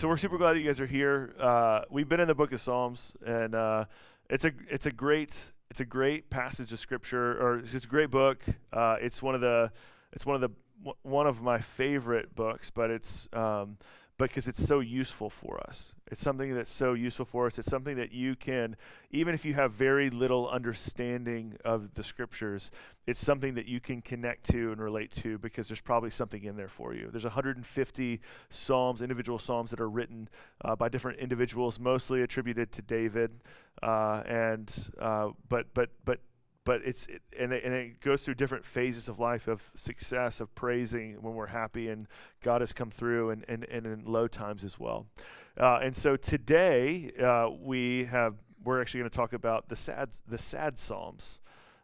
So we're super glad that you guys are here. Uh, we've been in the Book of Psalms, and uh, it's a it's a great it's a great passage of scripture, or it's a great book. Uh, it's one of the it's one of the one of my favorite books, but it's um, because it's so useful for us. It's something that's so useful for us. It's something that you can, even if you have very little understanding of the scriptures, it's something that you can connect to and relate to because there's probably something in there for you. There's 150 psalms, individual psalms that are written uh, by different individuals, mostly attributed to David, uh, and uh, but but but but it's it, and, it, and it goes through different phases of life of success of praising when we're happy and god has come through and, and, and in low times as well. Uh, and so today uh, we have we're actually going to talk about the sad the sad psalms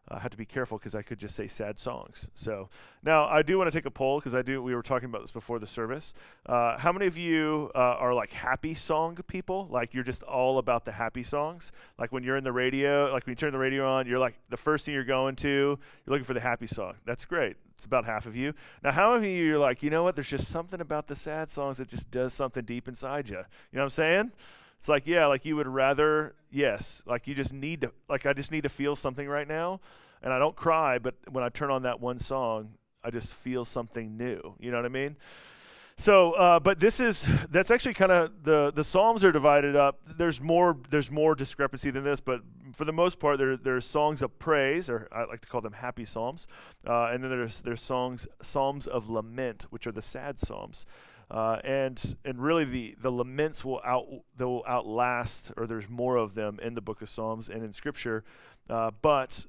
I have to be careful because I could just say sad songs. So now I do want to take a poll because I do. We were talking about this before the service. Uh, how many of you uh, are like happy song people? Like you're just all about the happy songs. Like when you're in the radio, like when you turn the radio on, you're like the first thing you're going to. You're looking for the happy song. That's great. It's about half of you. Now, how many of you are like, you know what? There's just something about the sad songs that just does something deep inside you. You know what I'm saying? It's like, yeah, like you would rather, yes, like you just need to, like I just need to feel something right now. And I don't cry, but when I turn on that one song, I just feel something new. You know what I mean? So, uh, but this is that's actually kind of the the psalms are divided up. There's more there's more discrepancy than this, but for the most part, there there's songs of praise, or I like to call them happy psalms, uh, and then there's there's songs psalms of lament, which are the sad psalms. Uh, and and really the the laments will out they will outlast or there's more of them in the book of Psalms and in Scripture, uh, but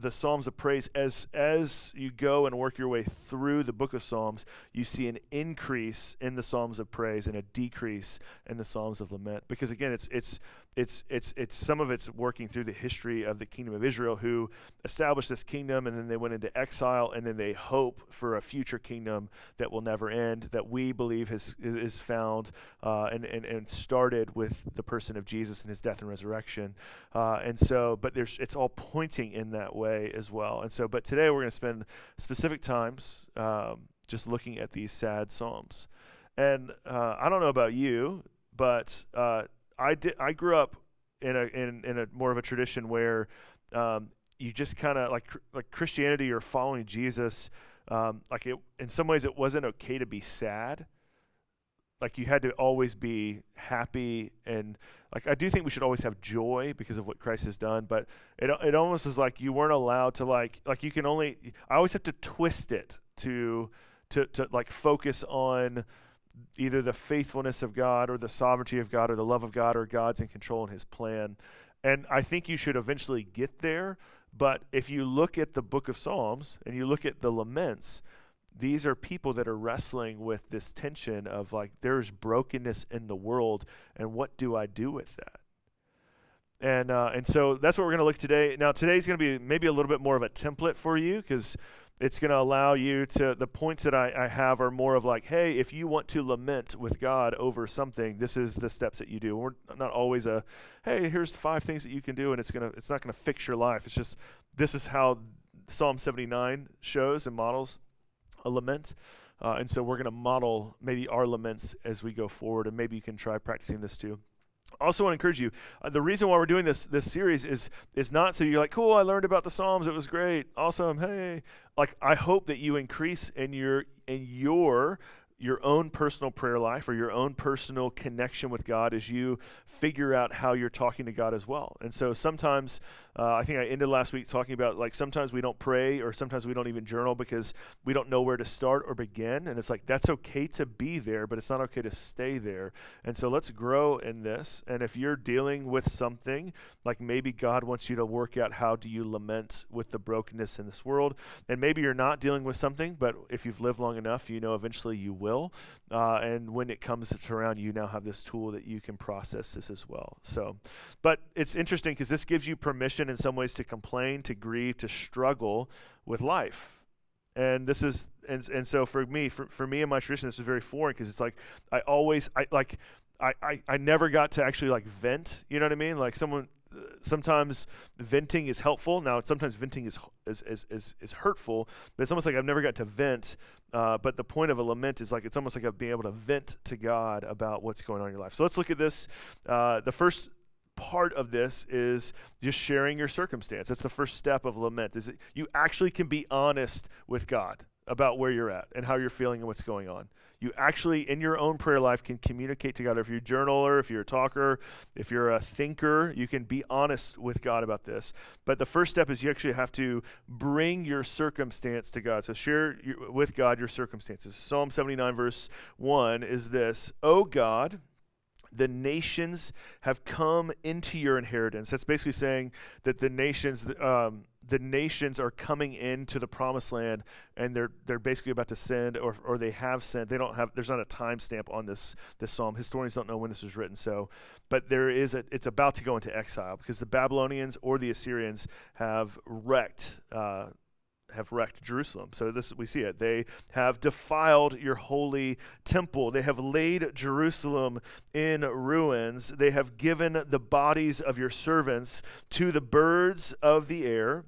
the Psalms of praise as as you go and work your way through the book of Psalms, you see an increase in the Psalms of praise and a decrease in the Psalms of lament. Because again, it's it's it's it's it's some of it's working through the history of the kingdom of Israel who established this kingdom and then they went into exile and then they hope for a future kingdom that will never end that we believe has is found uh, and, and and started with the person of Jesus and his death and resurrection. Uh, and so but there's it's all pointing in that way as well. And so but today we're going to spend specific times um, just looking at these sad psalms. And uh, I don't know about you but uh, I did. I grew up in a in in a more of a tradition where um, you just kind of like like Christianity or following Jesus. Um, like it, in some ways, it wasn't okay to be sad. Like you had to always be happy and like I do think we should always have joy because of what Christ has done. But it it almost is like you weren't allowed to like like you can only. I always have to twist it to to to like focus on either the faithfulness of God or the sovereignty of God or the love of God or God's in control in his plan. And I think you should eventually get there. But if you look at the book of Psalms and you look at the laments, these are people that are wrestling with this tension of like, there's brokenness in the world, and what do I do with that? And uh, and so that's what we're going to look today. Now today's going to be maybe a little bit more of a template for you because it's going to allow you to the points that I, I, have are more of like hey if you want to lament with god over something this is the steps that you do. We're not always a hey here's five things that you can do and it's going to it's not going to fix your life. It's just this is how psalm 79 shows and models a lament. Uh, and so we're going to model maybe our laments as we go forward and maybe you can try practicing this too also want to encourage you uh, the reason why we're doing this this series is is not so you're like cool i learned about the psalms it was great awesome hey. Like i hope that you increase in your in your your own personal prayer life or your own personal connection with God as you figure out how you're talking to God as well. And so sometimes, uh, I think I ended last week talking about like sometimes we don't pray or sometimes we don't even journal because we don't know where to start or begin. And it's like that's okay to be there, but it's not okay to stay there. And so let's grow in this. And if you're dealing with something, like maybe God wants you to work out how do you lament with the brokenness in this world, and maybe you're not dealing with something, but if you've lived long enough, you know eventually you will will. Uh, and when it comes to around, you now have this tool that you can process this as well. So, but it's interesting because this gives you permission in some ways to complain, to grieve, to struggle with life. And this is, and, and so for me, for, for me and my tradition, this is very foreign because it's like, I always, I like, I, I, I never got to actually like vent. You know what I mean? Like someone, sometimes venting is helpful. Now, sometimes venting is is, is, is, hurtful, but it's almost like I've never got to vent. Uh, but the point of a lament is like it's almost like being able to vent to God about what's going on in your life. So let's look at this. Uh, the first part of this is just sharing your circumstance. That's the first step of lament. Is that you actually can be honest with God about where you're at and how you're feeling and what's going on you actually in your own prayer life can communicate to God. If you're a journaler, if you're a talker, if you're a thinker, you can be honest with God about this. But the first step is you actually have to bring your circumstance to God. So share with God your circumstances. Psalm 79, verse 1 is this Oh God, the nations have come into your inheritance. That's basically saying that the nations, um, the nations are coming into the promised land and they're they're basically about to send or, or they have sent they don't have there's not a timestamp on this this psalm historians don't know when this was written so but there is a, it's about to go into exile because the babylonians or the assyrians have wrecked uh, have wrecked Jerusalem. So this we see it. They have defiled your holy temple. They have laid Jerusalem in ruins. They have given the bodies of your servants to the birds of the air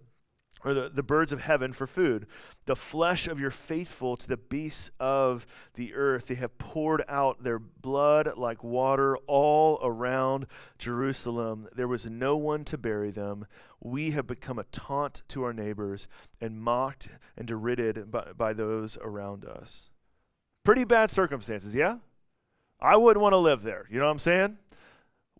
or the, the birds of heaven for food, the flesh of your faithful to the beasts of the earth. They have poured out their blood like water all around Jerusalem. There was no one to bury them. We have become a taunt to our neighbors and mocked and derided by, by those around us. Pretty bad circumstances, yeah? I wouldn't want to live there. You know what I'm saying?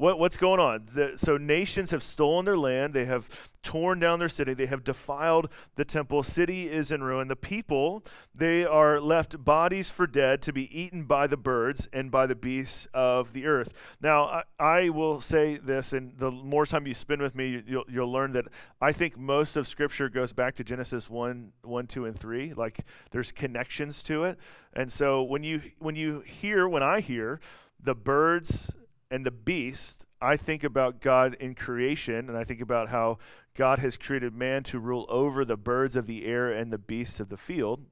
What, what's going on? The, so nations have stolen their land. They have torn down their city. They have defiled the temple. City is in ruin. The people, they are left bodies for dead to be eaten by the birds and by the beasts of the earth. Now, I, I will say this, and the more time you spend with me, you'll, you'll learn that I think most of Scripture goes back to Genesis 1, 1, 2, and 3. Like there's connections to it. And so when you when you hear, when I hear the birds and the beast, I think about God in creation, and I think about how God has created man to rule over the birds of the air and the beasts of the field.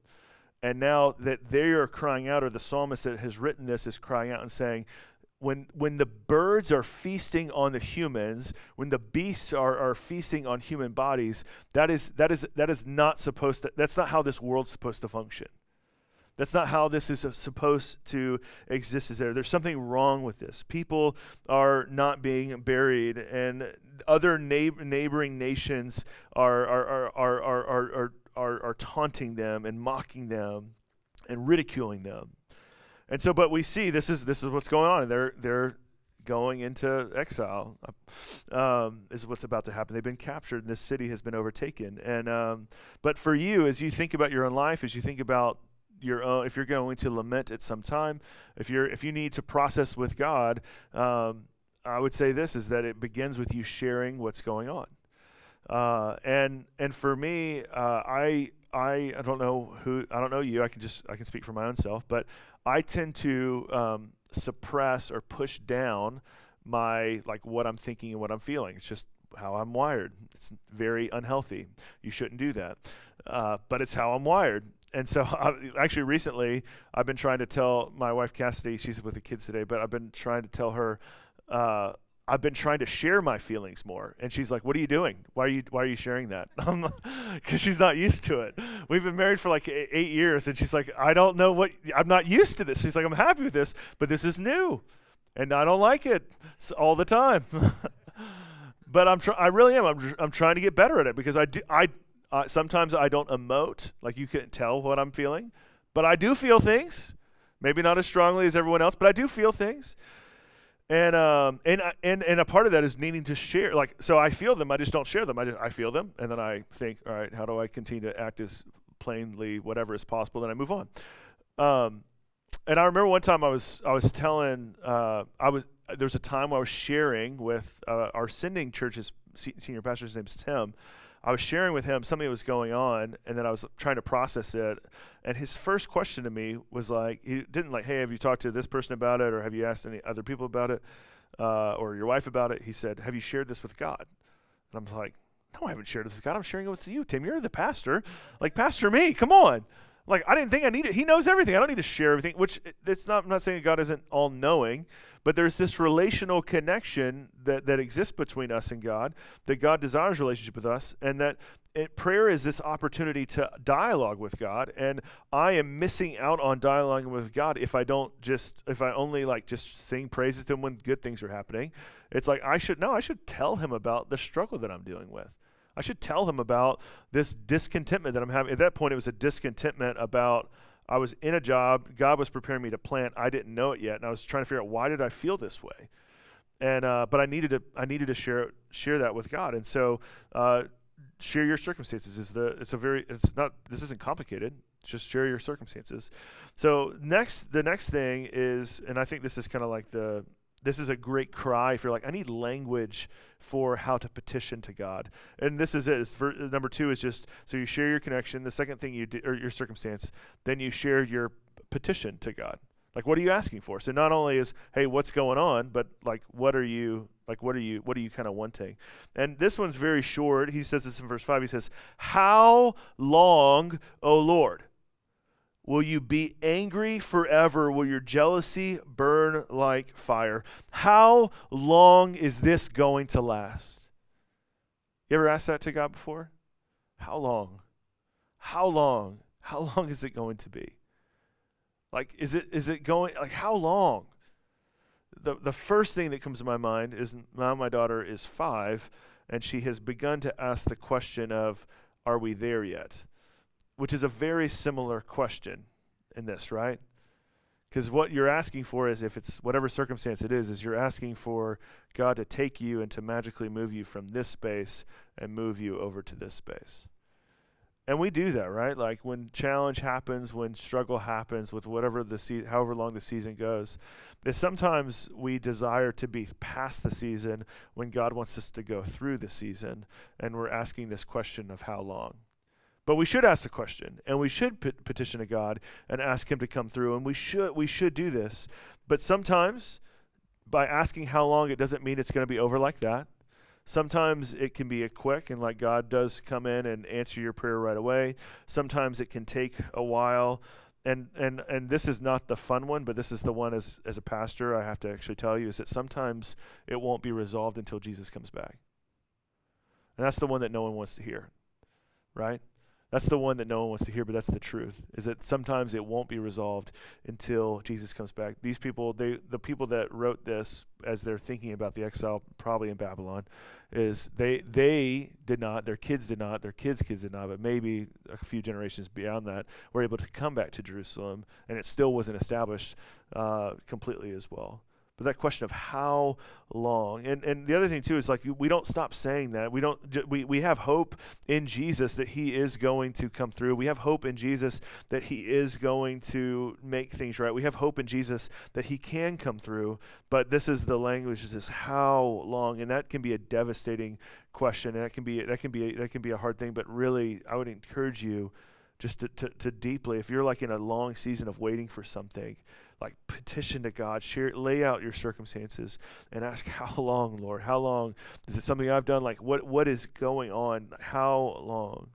And now that they are crying out, or the psalmist that has written this is crying out and saying, when, when the birds are feasting on the humans, when the beasts are, are feasting on human bodies, that is, that, is, that is not supposed to, that's not how this world's supposed to function. That's not how this is supposed to exist. Is there? There's something wrong with this. People are not being buried, and other neighbor, neighboring nations are are, are, are, are, are, are, are taunting them and mocking them and ridiculing them. And so, but we see this is this is what's going on. They're they're going into exile. Um, is what's about to happen. They've been captured, and this city has been overtaken. And um, but for you, as you think about your own life, as you think about your own if you're going to lament at some time if you're if you need to process with god um, i would say this is that it begins with you sharing what's going on. Uh, and and for me uh, i I, I don't know who I don't know you I can just I can speak for my own self but I tend to um, suppress or push down my like what I'm thinking and what I'm feeling. It's just how I'm wired. It's very unhealthy. You shouldn't do that. Uh, but it's how I'm wired and so I, actually recently I've been trying to tell my wife Cassidy she's with the kids today but I've been trying to tell her uh, I've been trying to share my feelings more. And she's like what are you doing? Why are you why are you sharing that? Because she's not used to it. We've been married for like eight years and she's like I don't know what I'm not used to this she's like I'm happy with this but this is new and I don't like it all the time. But I'm tr- I really am. I'm, I'm trying to get better at it because I do I uh, sometimes I don't emote, like you can't tell what I'm feeling, but I do feel things. Maybe not as strongly as everyone else, but I do feel things. And um and and and a part of that is needing to share. Like so, I feel them. I just don't share them. I just, I feel them, and then I think, all right, how do I continue to act as plainly whatever is possible? Then I move on. Um, and I remember one time I was I was telling uh, I was there was a time I was sharing with uh, our sending church's senior pastor. His name's Tim I was sharing with him something that was going on, and then I was trying to process it. And his first question to me was like, he didn't like, "Hey, have you talked to this person about it, or have you asked any other people about it, uh, or your wife about it?" He said, "Have you shared this with God?" And I'm like, "No, I haven't shared this with God. I'm sharing it with you, Tim. You're the pastor. Like, pastor me. Come on." Like I didn't think I needed. He knows everything. I don't need to share everything. Which eh, it's not. I'm not saying God isn't all knowing, but there's this relational connection that that exists between us and God. That God desires relationship with us, and that it, prayer is this opportunity to dialogue with God. And I am missing out on dialoguing with God if I don't just if I only like just sing praises to Him when good things are happening. It's like I should no. I should tell Him about the struggle that I'm dealing with. I should tell him about this discontentment that I'm having. At that point, it was a discontentment about I was in a job, God was preparing me to plant. I didn't know it yet, and I was trying to figure out why did I feel this way. And uh, but I needed to I needed to share share that with God, and so uh, share your circumstances is the it's a very it's not this isn't complicated just share your circumstances so next the next thing is and i think this is kind of like the this is a great cry if you're like, I need language for how to petition to God. And this is it. Number two is just so you share your connection. The second thing you do, or your circumstance, then you share your petition to God. Like, what are you asking for? So not only is, hey, what's going on, but like, what are you like? What are you? What are you kind of wanting? And this one's very short. He says this in verse five. He says, "How long, O Lord?" Will you be angry forever? Will your jealousy burn like fire? How long is this going to last? You ever asked that to God before? How long? How long? How long is it going to be? Like, is it is it going like how long? The the first thing that comes to my mind is now my daughter is five, and she has begun to ask the question of, "Are we there yet?" Which is a very similar question in this, right? Because what you're asking for is, if it's whatever circumstance it is, is you're asking for God to take you and to magically move you from this space and move you over to this space. And we do that, right? Like when challenge happens, when struggle happens, with whatever the se- however long the season goes, is sometimes we desire to be past the season when God wants us to go through the season, and we're asking this question of how long. But we should ask the question, and we should petition to God and ask Him to come through, and we should we should do this. But sometimes, by asking how long, it doesn't mean it's going to be over like that. Sometimes it can be a quick, and like God does come in and answer your prayer right away. Sometimes it can take a while, and and and this is not the fun one, but this is the one as as a pastor I have to actually tell you is that sometimes it won't be resolved until Jesus comes back, and that's the one that no one wants to hear, right? That's the one that no one wants to hear, but that's the truth. Is that sometimes it won't be resolved until Jesus comes back. These people, they the people that wrote this as they're thinking about the exile probably in Babylon, is they they did not, their kids did not, their kids' kids did not, but maybe a few generations beyond that were able to come back to Jerusalem, and it still wasn't established uh, completely as well but that question of how long and and the other thing too is like we don't stop saying that. We don't we, we have hope in jesus that he is going to come through. We have hope in jesus that he is going to make things right. We have hope in jesus that he can come through. But this is the language is how long and that can be a devastating question and that can be that can be that can be a hard thing. But really i would encourage you just to, to, to deeply if you're like in a long season of waiting for something like petition to God, share, lay out your circumstances, and ask, "How long, Lord? How long? Is it something I've done? Like, what what is going on? How long?"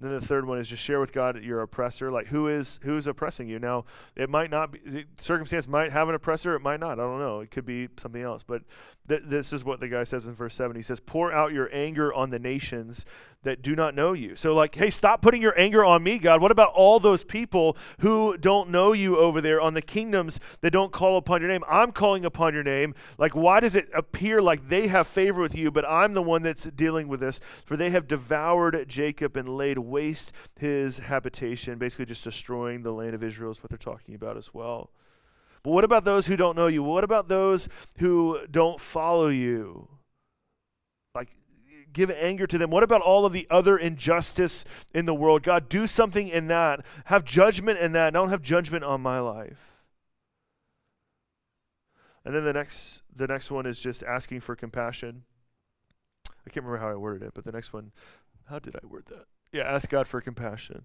Then the third one is just share with God your oppressor. Like who is who is oppressing you? Now it might not be circumstance might have an oppressor. It might not. I don't know. It could be something else. But th- this is what the guy says in verse seven. He says, "Pour out your anger on the nations that do not know you." So like, hey, stop putting your anger on me, God. What about all those people who don't know you over there on the kingdoms that don't call upon your name? I'm calling upon your name. Like, why does it appear like they have favor with you, but I'm the one that's dealing with this? For they have devoured Jacob and laid waste his habitation, basically just destroying the land of Israel is what they're talking about as well. But what about those who don't know you? What about those who don't follow you? Like, give anger to them. What about all of the other injustice in the world? God, do something in that. Have judgment in that. Don't have judgment on my life. And then the next the next one is just asking for compassion. I can't remember how I worded it, but the next one, how did I word that? Yeah, ask God for compassion.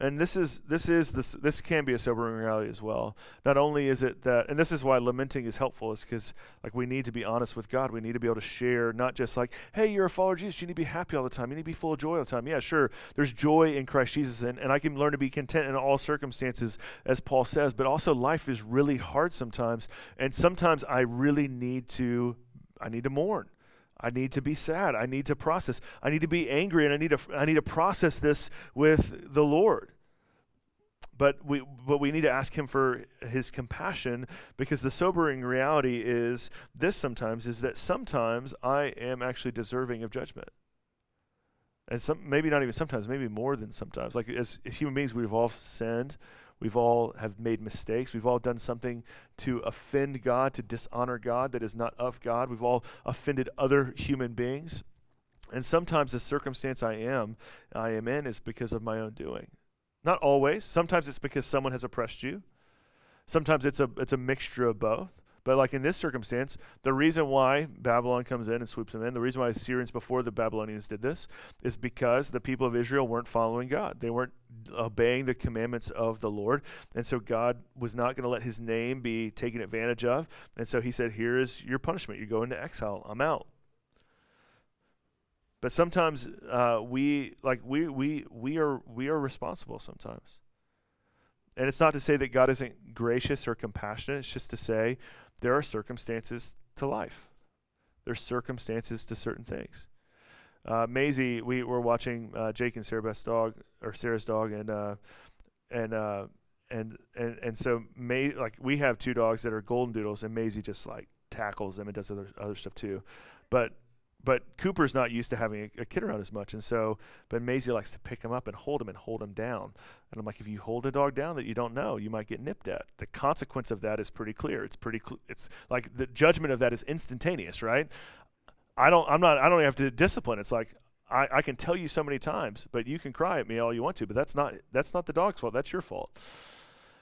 And this is this is this this can be a sobering reality as well. Not only is it that, and this is why lamenting is helpful, is because like we need to be honest with God. We need to be able to share, not just like, hey, you're a follower of Jesus, you need to be happy all the time. You need to be full of joy all the time. Yeah, sure. There's joy in Christ Jesus, and, and I can learn to be content in all circumstances, as Paul says. But also, life is really hard sometimes, and sometimes I really need to I need to mourn. I need to be sad. I need to process. I need to be angry, and I need to I need to process this with the Lord. But we but we need to ask Him for His compassion because the sobering reality is this. Sometimes is that sometimes I am actually deserving of judgment, and some maybe not even sometimes, maybe more than sometimes. Like as, as human beings, we've all sinned. We've all have made mistakes. We've all done something to offend God, to dishonor God that is not of God. We've all offended other human beings. And sometimes the circumstance I am I am in is because of my own doing. Not always. Sometimes it's because someone has oppressed you. Sometimes it's a it's a mixture of both. But like in this circumstance, the reason why Babylon comes in and sweeps them in, the reason why the Assyrians before the Babylonians did this, is because the people of Israel weren't following God. They weren't obeying the commandments of the Lord. And so God was not going to let his name be taken advantage of. And so he said, Here is your punishment. You go into exile. I'm out. But sometimes uh, we like we we we are we are responsible sometimes. And it's not to say that God isn't gracious or compassionate. It's just to say there are circumstances to life. There's circumstances to certain things. Uh, Maisie, we were watching uh, Jake and Sarah dog or Sarah's dog, and uh, and uh, and and and so May like we have two dogs that are golden doodles, and Maisie just like tackles them and does other other stuff too. But but Cooper's not used to having a, a, kid around as much, and so but Maisie likes to pick him up and hold him and hold him down. And I'm like, if you hold a dog down that you don't know, you might get nipped at. The consequence of that is pretty clear. It's pretty. Cl- it's like the judgment of that is instantaneous, right? I don't. I'm not. I don't have to discipline. It's like I, I can tell you so many times, but you can cry at me all you want to, but that's not that's not the dog's fault. That's your fault.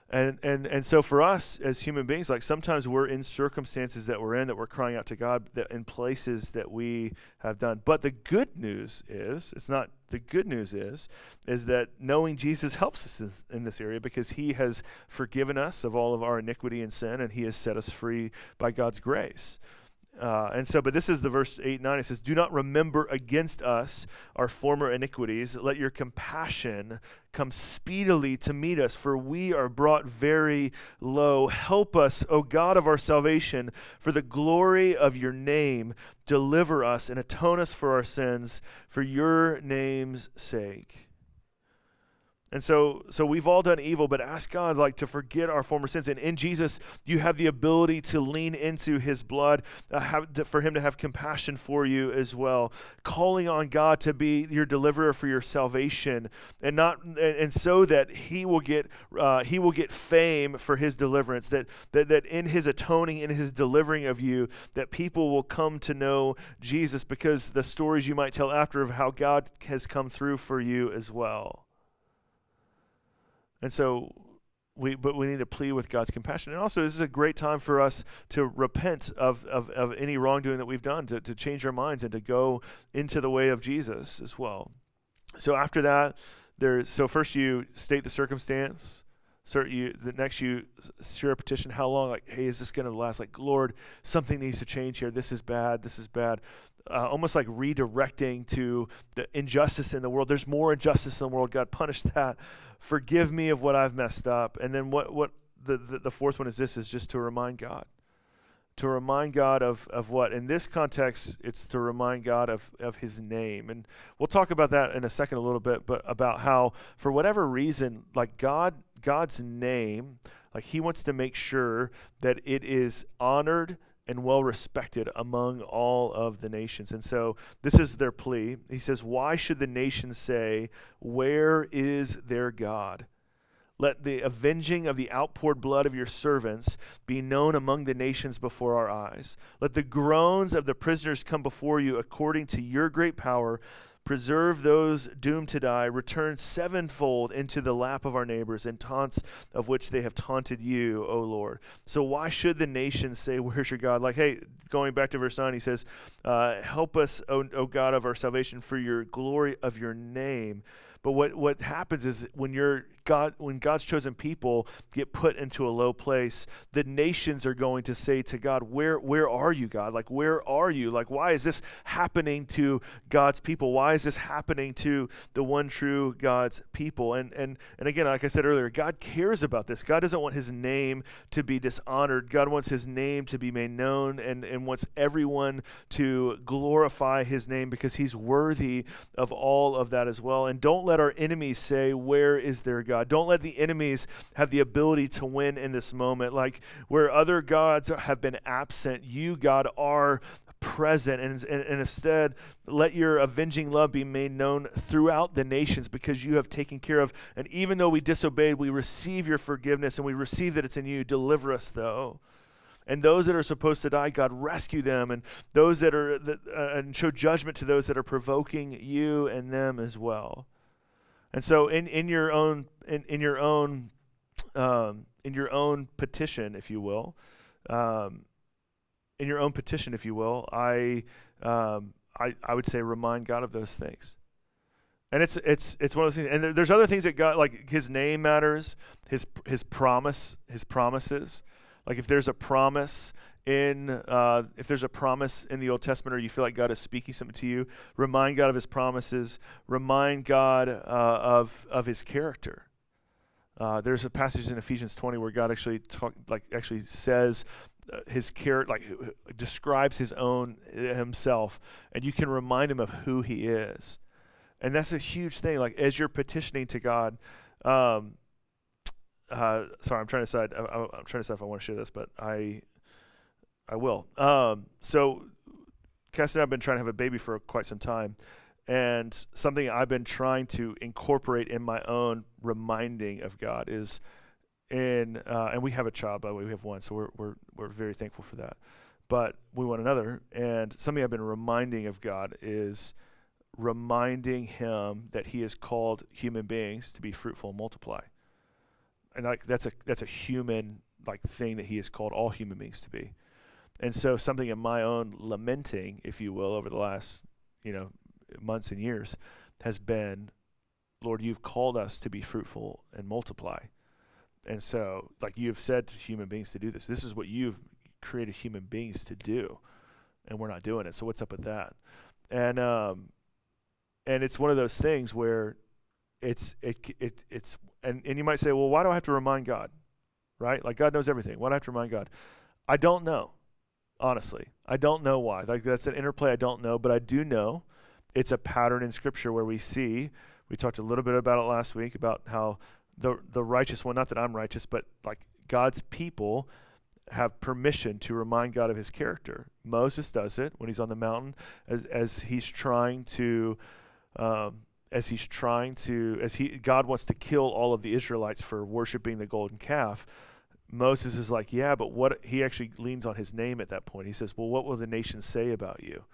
And, and and so for us as human beings, like sometimes we're in circumstances that we're in that we're crying out to God that in places that we have done. But the good news is, it's not the good news is, is that knowing Jesus helps us in this area because He has forgiven us of all of our iniquity and sin, and He has set us free by God's grace. Uh, and so, but this is the verse 8 9. It says, Do not remember against us our former iniquities. Let your compassion come speedily to meet us, for we are brought very low. Help us, O God of our salvation, for the glory of your name. Deliver us and atone us for our sins, for your name's sake. And so, so we've all done evil, but ask God like to forget our former sins. And in Jesus, you have the ability to lean into His blood, uh, have, to, for Him to have compassion for you as well. Calling on God to be your deliverer for your salvation, and not, and, and so that He will get, uh, He will get fame for His deliverance. That that that in His atoning, in His delivering of you, that people will come to know Jesus because the stories you might tell after of how God has come through for you as well. And so we but we need to plead with God's compassion. And also this is a great time for us to repent of, of, of any wrongdoing that we've done, to, to change our minds and to go into the way of Jesus as well. So after that, there's so first you state the circumstance. So you the next you share a petition. How long? Like, hey, is this going to last? Like, Lord, something needs to change here. This is bad. This is bad. Uh, almost like redirecting to the injustice in the world. There's more injustice in the world. God, punish that forgive me of what I've messed up. And then what, what the, the, the fourth one is this is just to remind God. To remind God of, of what? In this context, it's to remind God of, of his name. And we'll talk about that in a second a little bit, but about how for whatever reason, like God, God's name, like he wants to make sure that it is honored and well respected among all of the nations. And so this is their plea. He says, Why should the nations say, Where is their God? Let the avenging of the outpoured blood of your servants be known among the nations before our eyes. Let the groans of the prisoners come before you according to your great power preserve those doomed to die, return sevenfold into the lap of our neighbors, and taunts of which they have taunted you, O Lord. So why should the nations say, Where's your God? Like, hey, going back to verse 9, he says, uh, Help us, o, o God of our salvation, for your glory of your name. But what, what happens is when you're God, when God's chosen people get put into a low place, the nations are going to say to God, "Where, where are you, God? Like, where are you? Like, why is this happening to God's people? Why is this happening to the one true God's people?" And and and again, like I said earlier, God cares about this. God doesn't want His name to be dishonored. God wants His name to be made known, and and wants everyone to glorify His name because He's worthy of all of that as well. And don't let our enemies say, "Where is their God?" God. Don't let the enemies have the ability to win in this moment. Like where other gods have been absent, you, God, are present. And, and, and, instead let your avenging love be made known throughout the nations because you have taken care of. And even though we disobeyed we receive your forgiveness and we receive that it's in you. Deliver us though. And those that are supposed to die god rescue them. And those that are that, uh, and show judgment to those that are provoking you and them as well and so in, in your own in, in your own um, in your own petition, if you will, um, in your own petition, if you will, I, um, I I would say remind God of those things. And it's it's it's one of those things. And there's other things that God like His name matters, His His promise, His promises. Like if there's a promise in uh, if there's a promise in the Old Testament or you feel like God is speaking something to you, remind God of His promises. Remind God uh, of of His character. Uh, there's a passage in Ephesians 20 where God actually talk, like actually says uh, his character, like describes his own uh, himself, and you can remind him of who he is, and that's a huge thing. Like as you're petitioning to God. Um, uh, sorry, I'm trying to decide. I, am trying to decide if I want to share this, but I I will. Um, so, Cassie and I have been trying to have a baby for quite some time, and something I've been trying to incorporate in my own reminding of God is in, uh, and we have a child by the way, we have one, so we're we're we're very thankful for that. But we want another, and something I've been reminding of God is reminding Him that He has called human beings to be fruitful and multiply, and like that's a that's a human like thing that He has called all human beings to be and so something in my own lamenting, if you will, over the last, you know, months and years has been, Lord, you've called us to be fruitful and multiply. And so, like you've said to human beings to do this. This is what you've created human beings to do. And we're not doing it. So what's up with that? And um and it's one of those things where it's it it it's and, and you might say, well, why do I have to remind God? Right? Like God knows everything. Why do I have to remind God? I don't know honestly. I don't know why. Like that's an interplay I don't know, but I do know it's a pattern in scripture where we see we talked a little bit about it last week about how the the righteous one, not that I'm righteous, but like God's people have permission to remind God of his character. Moses does it when he's on the mountain as as he's trying to um, as he's trying to as he God wants to kill all of the Israelites for worshiping the golden calf Moses is like, yeah, but what he actually leans on his name at that point. He says, well, what will the nations say about you?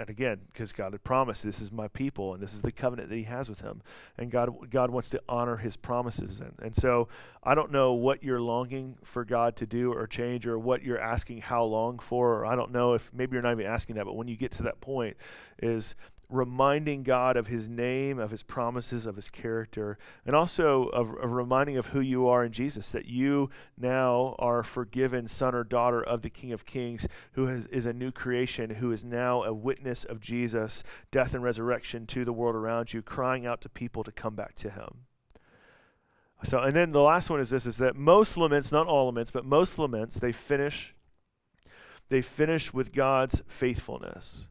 And again, because God had promised, this is my people, and this is the covenant that He has with him, and God, God wants to honor His promises. And, and so, I don't know what you're longing for God to do or change, or what you're asking how long for. Or I don't know if maybe you're not even asking that, but when you get to that point, is reminding God of his name, of his promises, of his character, and also of, of, reminding of who you are in Jesus, that you now are forgiven son or daughter of the King of Kings, who has, is a new creation, who is now a witness of Jesus' death and resurrection to the world around you, crying out to people to come back to him. So, and then the last one is this: is that most laments, not all laments, but most laments, they finish, they finish with God's faithfulness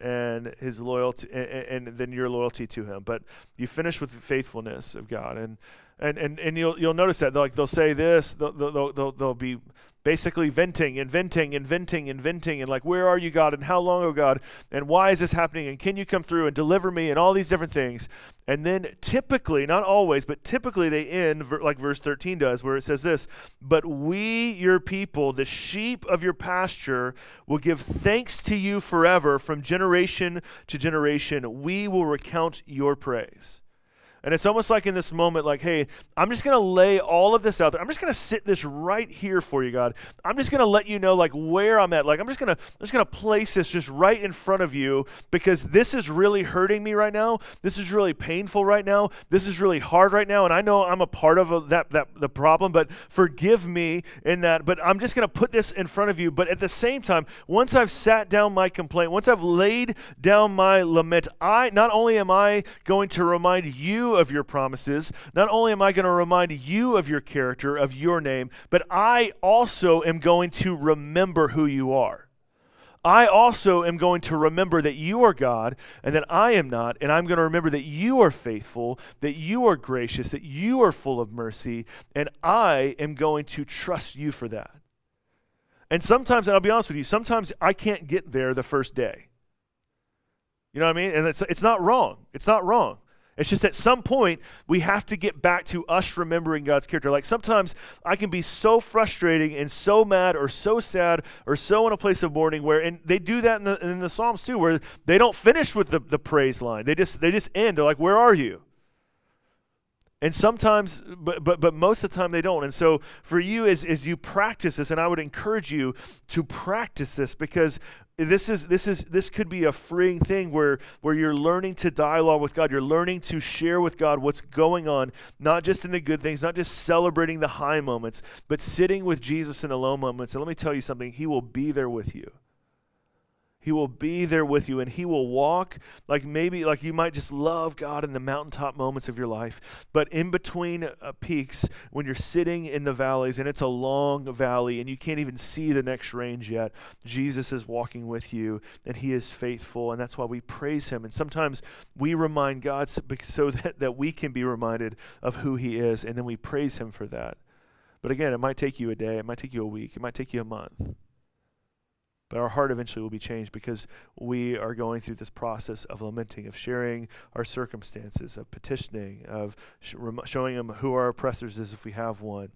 and his loyalty and, and, then your loyalty to him. But you finish with the faithfulness of god. And and and, and you'll you'll notice that they'll, like they'll say this they'll, they'll, they'll, they'll be basically venting and venting and venting and venting and like where are you god? And how long oh god? And why is this happening? And can you come through and deliver me? And all these different things. And then typically not always but typically they end like verse 13 does where it says this but we your people the sheep of your pasture will give thanks to you forever from generation to generation. We will recount your praise and it's almost like in this moment, like, hey, I'm just going to lay all of this out there. I'm just going to sit this right here for you, God. I'm just going to let you know, like, where I'm at. Like, I'm just going to, I'm just going to place this just right in front of you because this is really hurting me right now. This is really painful right now. This is really hard right now. And I know I'm a part of a, that, that, the problem, but forgive me in that. But I'm just going to put this in front of you. But at the same time, once I've sat down my complaint, once I've laid down my lament, I, not only am I going to remind you of your promises. Not only am I going to remind you of your character, of your name, but I also am going to remember who you are. I also am going to remember that you are God and that I am not, and I'm going to remember that you are faithful, that you are gracious, that you are full of mercy, and I am going to trust you for that. And sometimes, and I'll be honest with you, sometimes I can't get there the first day. You know what I mean? And it's, it's not wrong. It's not wrong. It's just at some point we have to get back to us remembering God's character. Like sometimes I can be so frustrating and so mad or so sad or so in a place of mourning where and they do that in the in the Psalms too, where they don't finish with the, the praise line. They just they just end. They're like, Where are you? And sometimes, but, but, but most of the time they don't. And so for you, as, as you practice this, and I would encourage you to practice this because this is this is this could be a freeing thing where where you're learning to dialogue with God. You're learning to share with God what's going on, not just in the good things, not just celebrating the high moments, but sitting with Jesus in the low moments. And let me tell you something, he will be there with you. He will be there with you and he will walk like maybe like you might just love God in the mountaintop moments of your life. But in between uh, peaks, when you're sitting in the valleys and it's a long valley and you can't even see the next range yet, Jesus is walking with you and he is faithful. And that's why we praise him. And sometimes we remind God so that, that we can be reminded of who he is. And then we praise him for that. But again, it might take you a day, it might take you a week, it might take you a month. But our heart eventually will be changed because we are going through this process of lamenting, of sharing our circumstances, of petitioning, of sh- showing them who our oppressors is if we have one,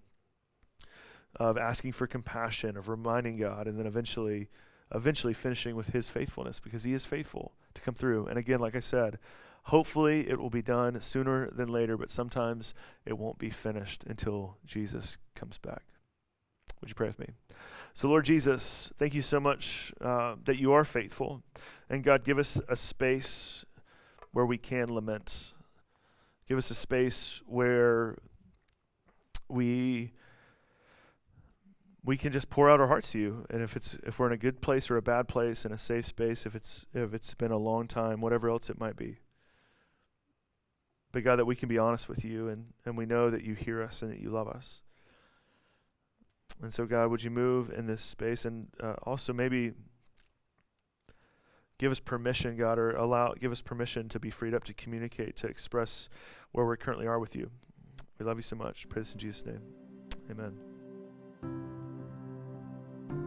of asking for compassion, of reminding God, and then eventually, eventually finishing with His faithfulness because He is faithful to come through. And again, like I said, hopefully it will be done sooner than later, but sometimes it won't be finished until Jesus comes back. Would you pray with me? So, Lord Jesus, thank you so much uh, that you are faithful. And God, give us a space where we can lament. Give us a space where we we can just pour out our hearts to you and if it's if we're in a good place or a bad place in a safe space if it's if it's been a long time whatever else it might be but god that we can be honest with you and and we know that you hear us and that you love us and so, God, would you move in this space and uh, also maybe give us permission, God, or allow give us permission to be freed up to communicate, to express where we currently are with you. We love you so much. Praise in Jesus' name. Amen.